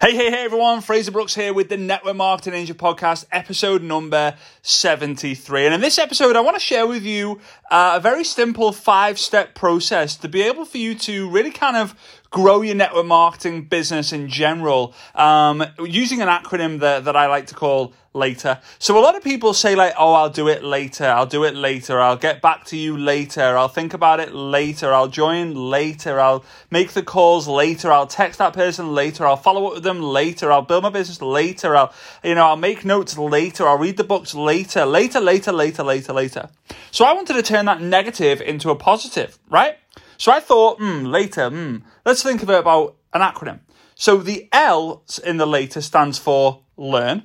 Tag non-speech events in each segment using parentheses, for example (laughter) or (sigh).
Hey, hey, hey, everyone. Fraser Brooks here with the Network Marketing Ninja Podcast, episode number 73. And in this episode, I want to share with you uh, a very simple five step process to be able for you to really kind of grow your network marketing business in general um, using an acronym that, that I like to call later. So a lot of people say like, oh, I'll do it later. I'll do it later. I'll get back to you later. I'll think about it later. I'll join later. I'll make the calls later. I'll text that person later. I'll follow up with them later. I'll build my business later. I'll, you know, I'll make notes later. I'll read the books later, later, later, later, later, later. So I wanted to turn that negative into a positive, right? So I thought, hmm, later, hmm, let's think of it about an acronym. So the L in the later stands for learn.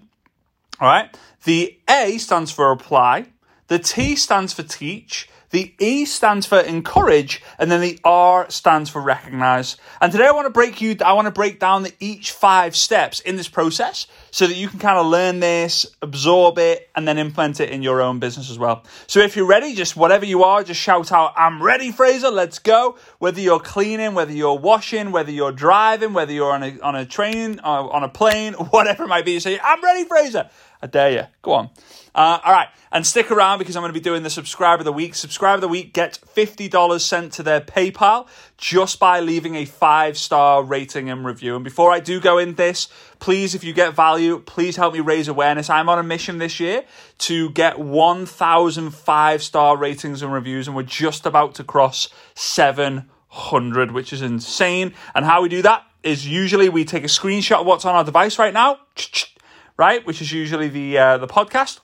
All right. The A stands for apply. The T stands for teach. The E stands for encourage, and then the R stands for recognize. And today I want to break you, I want to break down the, each five steps in this process so that you can kind of learn this, absorb it, and then implement it in your own business as well. So if you're ready, just whatever you are, just shout out, I'm ready, Fraser, let's go. Whether you're cleaning, whether you're washing, whether you're driving, whether you're on a, on a train, uh, on a plane, (laughs) whatever it might be, you say, I'm ready, Fraser. I dare you. Go on. Uh, all right. And stick around because I'm going to be doing the subscriber of the week. Subscriber of the week get $50 sent to their PayPal just by leaving a five star rating and review. And before I do go in this, please, if you get value, please help me raise awareness. I'm on a mission this year to get 1,000 five star ratings and reviews, and we're just about to cross 700, which is insane. And how we do that is usually we take a screenshot of what's on our device right now right? Which is usually the uh, the podcast.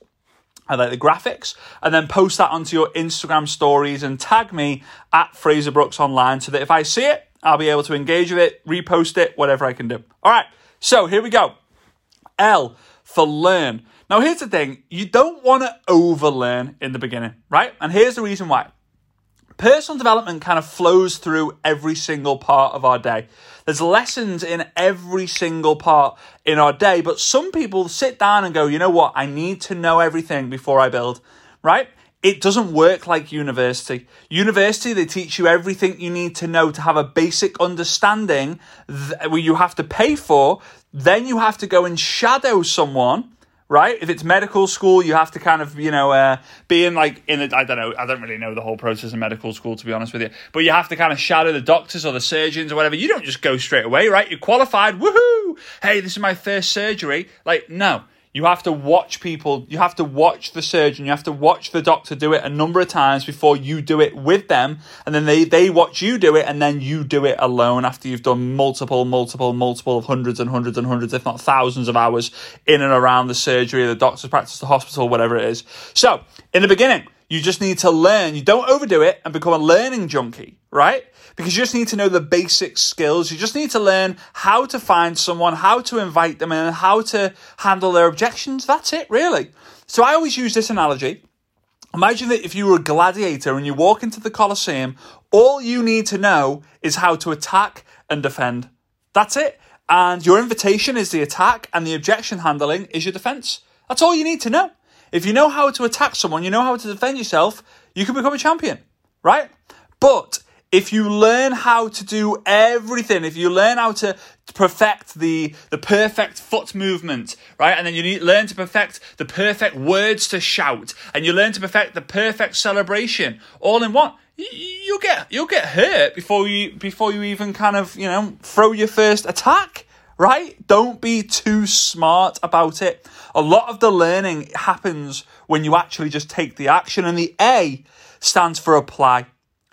I like the graphics, and then post that onto your Instagram stories and tag me at Fraser Brooks Online so that if I see it, I'll be able to engage with it, repost it, whatever I can do. All right, so here we go. L for learn. Now, here's the thing you don't want to overlearn in the beginning, right? And here's the reason why personal development kind of flows through every single part of our day. There's lessons in every single part in our day, but some people sit down and go, you know what, I need to know everything before I build, right? It doesn't work like university. University, they teach you everything you need to know to have a basic understanding that you have to pay for. Then you have to go and shadow someone right? If it's medical school, you have to kind of, you know, uh, be in like, in a, I don't know, I don't really know the whole process of medical school, to be honest with you, but you have to kind of shadow the doctors or the surgeons or whatever. You don't just go straight away, right? You're qualified, woohoo! Hey, this is my first surgery. Like, no. You have to watch people, you have to watch the surgeon, you have to watch the doctor do it a number of times before you do it with them. And then they, they watch you do it and then you do it alone after you've done multiple, multiple, multiple of hundreds and hundreds and hundreds, if not thousands of hours in and around the surgery, the doctor's practice, the hospital, whatever it is. So, in the beginning, you just need to learn. You don't overdo it and become a learning junkie, right? Because you just need to know the basic skills. You just need to learn how to find someone, how to invite them in, how to handle their objections. That's it, really. So I always use this analogy. Imagine that if you were a gladiator and you walk into the Colosseum, all you need to know is how to attack and defend. That's it. And your invitation is the attack, and the objection handling is your defense. That's all you need to know. If you know how to attack someone, you know how to defend yourself, you can become a champion, right? But if you learn how to do everything, if you learn how to perfect the, the perfect foot movement, right? And then you need, learn to perfect the perfect words to shout, and you learn to perfect the perfect celebration all in one, you'll get, you'll get hurt before you, before you even kind of, you know, throw your first attack right? Don't be too smart about it. A lot of the learning happens when you actually just take the action, and the A stands for apply.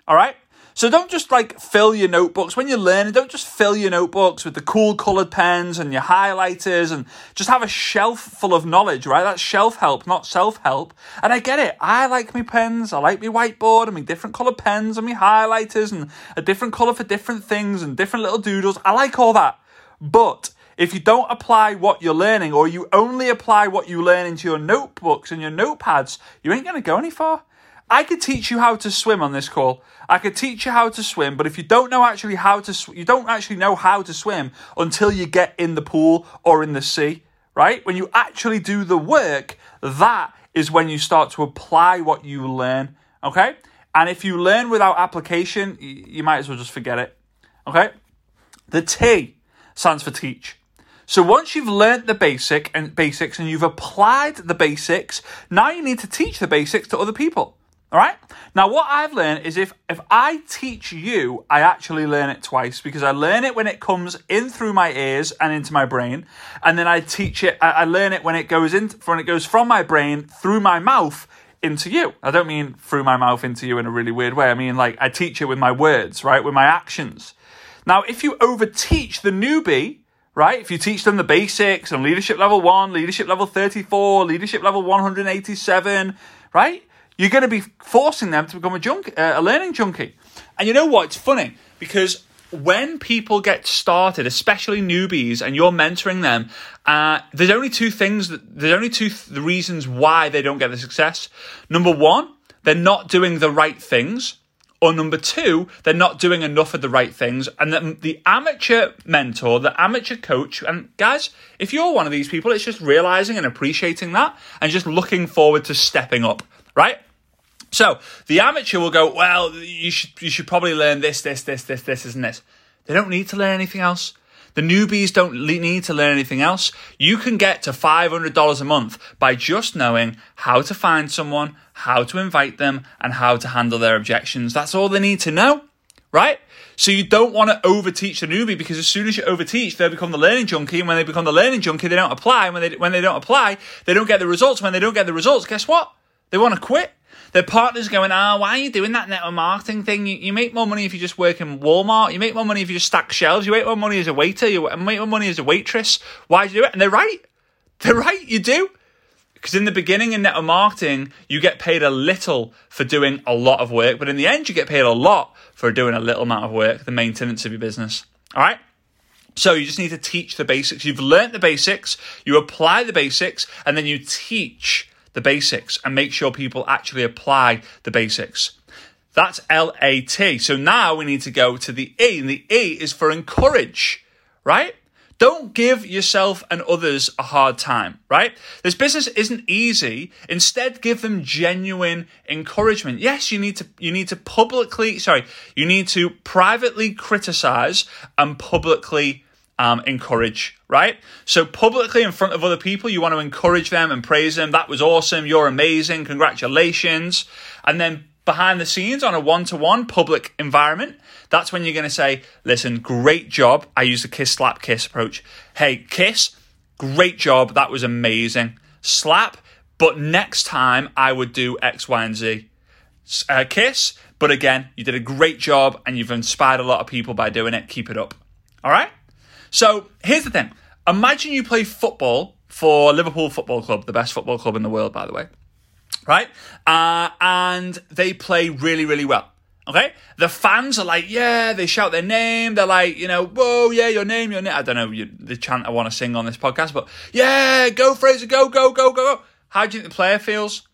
All right? So don't just like fill your notebooks when you're learning. Don't just fill your notebooks with the cool colored pens and your highlighters and just have a shelf full of knowledge, right? That's shelf help, not self help. And I get it. I like my pens. I like my whiteboard and my different colored pens and my highlighters and a different color for different things and different little doodles. I like all that. But if you don't apply what you're learning or you only apply what you learn into your notebooks and your notepads, you ain't going to go any far. I could teach you how to swim on this call. I could teach you how to swim, but if you don't know actually how to, sw- you don't actually know how to swim until you get in the pool or in the sea, right? When you actually do the work, that is when you start to apply what you learn, okay? And if you learn without application, you might as well just forget it, okay? The T stands for teach. So once you've learnt the basic and basics and you've applied the basics, now you need to teach the basics to other people. All right. Now, what I've learned is if if I teach you, I actually learn it twice because I learn it when it comes in through my ears and into my brain, and then I teach it. I, I learn it when it goes in when it goes from my brain through my mouth into you. I don't mean through my mouth into you in a really weird way. I mean like I teach it with my words, right, with my actions. Now, if you overteach the newbie, right? If you teach them the basics on leadership level one, leadership level 34, leadership level 187, right? You're going to be forcing them to become a junk, uh, a learning junkie. And you know what? It's funny because when people get started, especially newbies, and you're mentoring them, uh, there's only two things. That, there's only two th- reasons why they don't get the success. Number one, they're not doing the right things. Or number two, they're not doing enough of the right things. And the, the amateur mentor, the amateur coach, and guys, if you're one of these people, it's just realizing and appreciating that and just looking forward to stepping up, right? So the amateur will go, well, you should you should probably learn this, this, this, this, this, and this. They don't need to learn anything else. The newbies don't need to learn anything else. You can get to $500 a month by just knowing how to find someone, how to invite them, and how to handle their objections. That's all they need to know, right? So you don't want to overteach the newbie because as soon as you overteach, they'll become the learning junkie. And when they become the learning junkie, they don't apply. And when they, when they don't apply, they don't get the results. When they don't get the results, guess what? They want to quit. Their partner's going, ah, oh, why are you doing that network marketing thing? You, you, make more money if you just work in Walmart. You make more money if you just stack shelves. You make more money as a waiter. You make more money as a waitress. Why do you do it? And they're right. (laughs) They're right. You do. Because in the beginning in network marketing, you get paid a little for doing a lot of work, but in the end, you get paid a lot for doing a little amount of work, the maintenance of your business. All right? So you just need to teach the basics. You've learnt the basics, you apply the basics, and then you teach the basics and make sure people actually apply the basics. That's L A T. So now we need to go to the E, and the E is for encourage, right? Don't give yourself and others a hard time, right? This business isn't easy. Instead, give them genuine encouragement. Yes, you need to you need to publicly, sorry, you need to privately criticize and publicly um, encourage, right? So publicly in front of other people, you want to encourage them and praise them. That was awesome. You're amazing. Congratulations. And then behind the scenes on a one-to-one public environment, that's when you're going to say, listen, great job. I use the kiss, slap, kiss approach. Hey, kiss, great job. That was amazing. Slap, but next time I would do X, Y, and Z. Uh, kiss, but again, you did a great job and you've inspired a lot of people by doing it. Keep it up. All right? So here's the thing imagine you play football for Liverpool Football Club, the best football club in the world, by the way. Right? Uh, and they play really, really well. Okay? The fans are like, yeah, they shout their name. They're like, you know, whoa, yeah, your name, your name. I don't know you, the chant I want to sing on this podcast, but yeah, go Fraser, go, go, go, go, go. How do you think the player feels?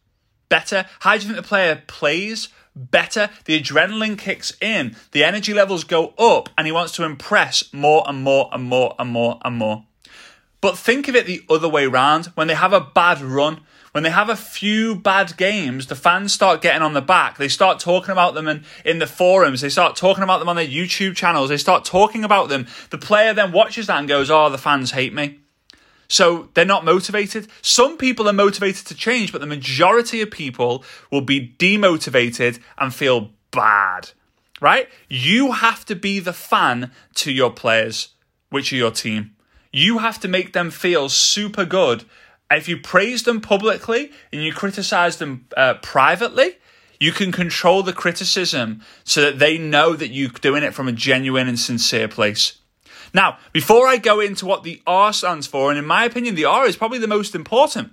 Better. How do you think the player plays? Better. The adrenaline kicks in, the energy levels go up, and he wants to impress more and more and more and more and more. But think of it the other way around. When they have a bad run, when they have a few bad games, the fans start getting on the back. They start talking about them in, in the forums. They start talking about them on their YouTube channels. They start talking about them. The player then watches that and goes, Oh, the fans hate me. So they're not motivated. Some people are motivated to change, but the majority of people will be demotivated and feel bad, right? You have to be the fan to your players, which are your team. You have to make them feel super good. If you praise them publicly and you criticize them uh, privately, you can control the criticism so that they know that you're doing it from a genuine and sincere place. Now, before I go into what the R stands for, and in my opinion, the R is probably the most important.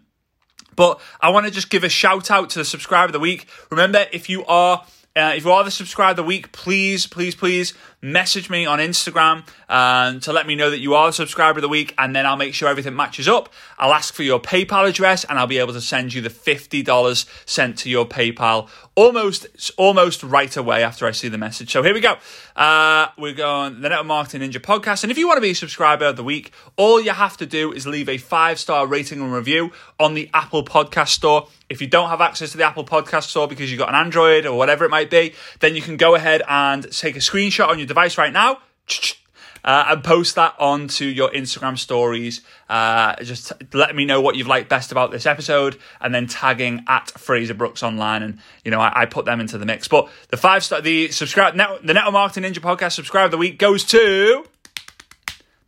But I want to just give a shout out to the subscriber of the week. Remember, if you are uh, if you are the subscriber of the week, please, please, please message me on Instagram um, to let me know that you are the subscriber of the week, and then I'll make sure everything matches up. I'll ask for your PayPal address, and I'll be able to send you the fifty dollars sent to your PayPal almost, almost right away after I see the message. So here we go. Uh, we're going the Network Marketing Ninja podcast, and if you want to be a subscriber of the week, all you have to do is leave a five star rating and review on the Apple Podcast Store. If you don't have access to the Apple Podcast Store because you've got an Android or whatever it might be, then you can go ahead and take a screenshot on your device right now uh, and post that onto your Instagram stories. Uh, just let me know what you've liked best about this episode, and then tagging at Fraser Brooks online, and you know I, I put them into the mix. But the five star, the subscribe, net, the Network Marketing Ninja podcast subscribe the week goes to.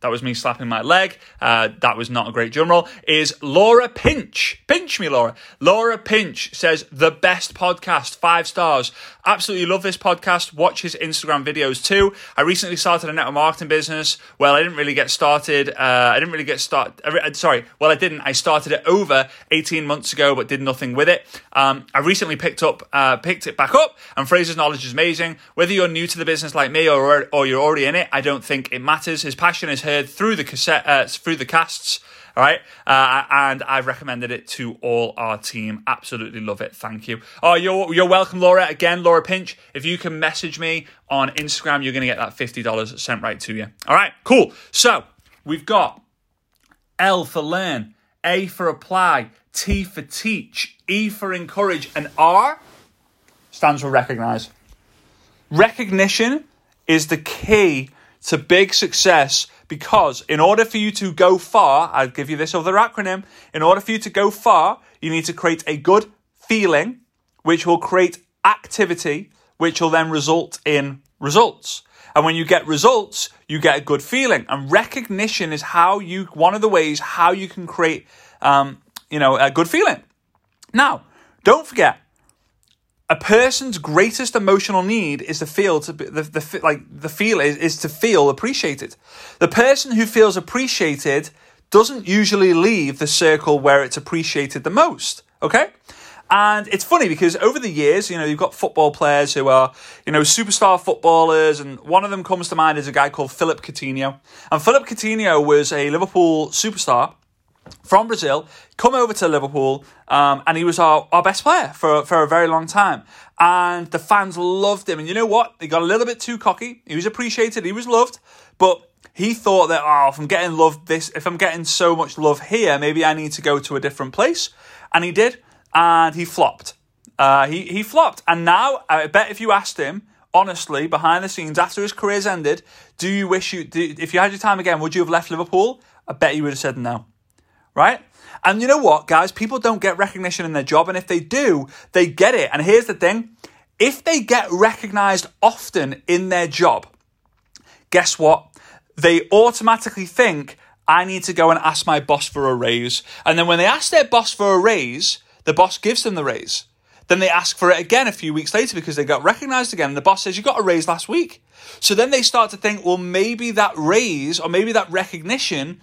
That was me slapping my leg. Uh, that was not a great drum roll. Is Laura Pinch. Pinch me, Laura. Laura Pinch says, the best podcast, five stars. Absolutely love this podcast. Watch his Instagram videos too. I recently started a network marketing business. Well, I didn't really get started. Uh, I didn't really get started. Uh, sorry. Well, I didn't. I started it over 18 months ago, but did nothing with it. Um, I recently picked up, uh, picked it back up and Fraser's knowledge is amazing. Whether you're new to the business like me or, or you're already in it, I don't think it matters. His passion is heard through the cassette, uh, through the casts. All right. Uh, and I've recommended it to all our team. Absolutely love it. Thank you. Oh, you're, you're welcome, Laura. Again, Laura Pinch. If you can message me on Instagram, you're going to get that $50 sent right to you. All right. Cool. So we've got L for learn, A for apply, T for teach, E for encourage, and R stands for recognize. Recognition is the key to big success because in order for you to go far, I'll give you this other acronym. In order for you to go far, you need to create a good feeling, which will create activity, which will then result in results. And when you get results, you get a good feeling. And recognition is how you, one of the ways how you can create, um, you know, a good feeling. Now, don't forget, a person's greatest emotional need is to feel to be, the, the like the feel is, is to feel appreciated. The person who feels appreciated doesn't usually leave the circle where it's appreciated the most. Okay. And it's funny because over the years, you know, you've got football players who are, you know, superstar footballers, and one of them comes to mind is a guy called Philip Coutinho. And Philip Coutinho was a Liverpool superstar from Brazil, come over to Liverpool, um, and he was our, our best player for, for a very long time. And the fans loved him. And you know what? He got a little bit too cocky. He was appreciated, he was loved, but he thought that, oh, if I'm getting love this, if I'm getting so much love here, maybe I need to go to a different place. And he did, and he flopped. Uh, he, he flopped. And now, I bet if you asked him, honestly, behind the scenes, after his career's ended, do you wish you, do, if you had your time again, would you have left Liverpool? I bet you would have said no right? And you know what, guys? People don't get recognition in their job, and if they do, they get it. And here's the thing if they get recognized often in their job, guess what? They automatically think, I need to go and ask my boss for a raise. And then when they ask their boss for a raise, the boss gives them the raise. Then they ask for it again a few weeks later because they got recognized again. And the boss says, You got a raise last week. So then they start to think, well, maybe that raise or maybe that recognition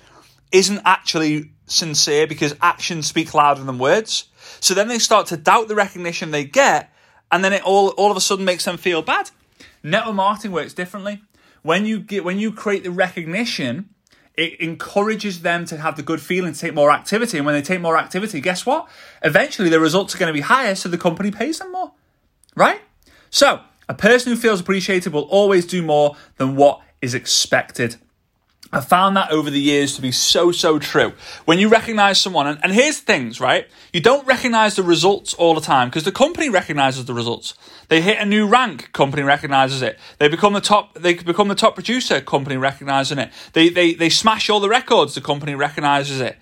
isn't actually sincere because actions speak louder than words. So then they start to doubt the recognition they get, and then it all all of a sudden makes them feel bad. Network marketing works differently. When you get when you create the recognition, it encourages them to have the good feeling to take more activity. And when they take more activity, guess what? Eventually the results are going to be higher, so the company pays them more. Right? So a person who feels appreciated will always do more than what is expected. I found that over the years to be so, so true. When you recognize someone, and, and here's things, right? You don't recognize the results all the time because the company recognizes the results. They hit a new rank, company recognizes it. They become the top, they become the top producer, company recognizing it. They, they, they smash all the records, the company recognizes it.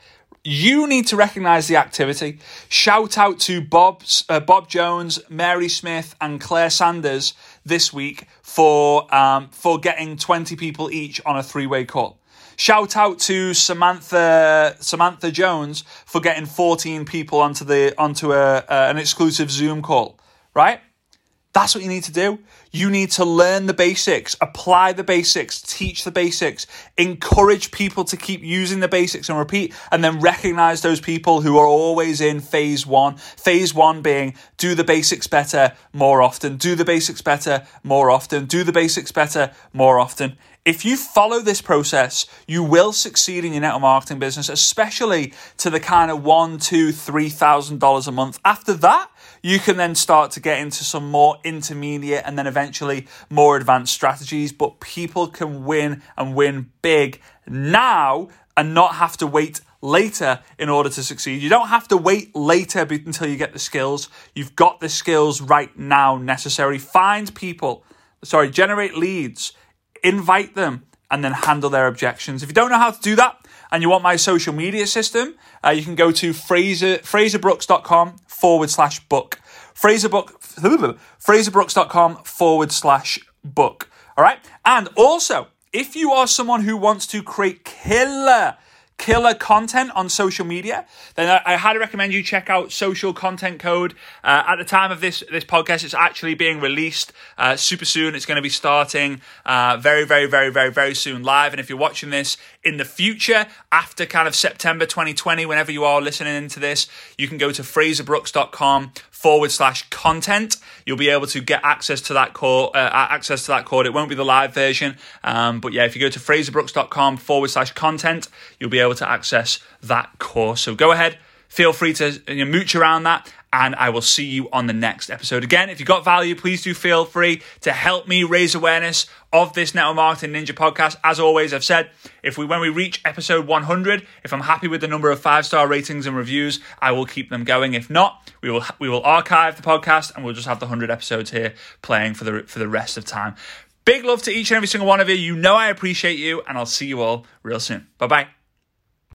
You need to recognize the activity. Shout out to Bob, uh, Bob Jones, Mary Smith, and Claire Sanders this week for um, for getting 20 people each on a three-way call. Shout out to Samantha Samantha Jones for getting 14 people onto the onto a, an exclusive Zoom call, right? That's what you need to do. You need to learn the basics, apply the basics, teach the basics, encourage people to keep using the basics and repeat, and then recognize those people who are always in phase one. Phase one being do the basics better more often, do the basics better more often, do the basics better more often. If you follow this process, you will succeed in your network marketing business, especially to the kind of one, two, three thousand dollars a month. After that, you can then start to get into some more intermediate and then eventually more advanced strategies. But people can win and win big now and not have to wait later in order to succeed. You don't have to wait later until you get the skills. You've got the skills right now necessary. Find people, sorry, generate leads, invite them, and then handle their objections. If you don't know how to do that and you want my social media system, uh, you can go to Fraser, fraserbrooks.com forward slash book. Fraserbook, (laughs) fraserbrooks.com forward slash book. All right. And also, if you are someone who wants to create killer killer content on social media, then I, I, highly recommend you check out Social Content Code. Uh, at the time of this this podcast, it's actually being released uh, super soon. It's going to be starting uh, very, very, very, very, very soon live. And if you're watching this in the future, after kind of September 2020, whenever you are listening into this, you can go to fraserbrooks.com forward slash content. You'll be able to get access to that core, uh, access to that code. It won't be the live version, um, but yeah, if you go to fraserbrooks.com forward slash content, you'll be able to access that course. So go ahead, feel free to you know, mooch around that and I will see you on the next episode. Again, if you got value, please do feel free to help me raise awareness of this Network Marketing Ninja podcast. As always, I've said if we when we reach episode 100, if I'm happy with the number of five star ratings and reviews, I will keep them going. If not, we will we will archive the podcast and we'll just have the 100 episodes here playing for the for the rest of time. Big love to each and every single one of you. You know I appreciate you, and I'll see you all real soon. Bye bye.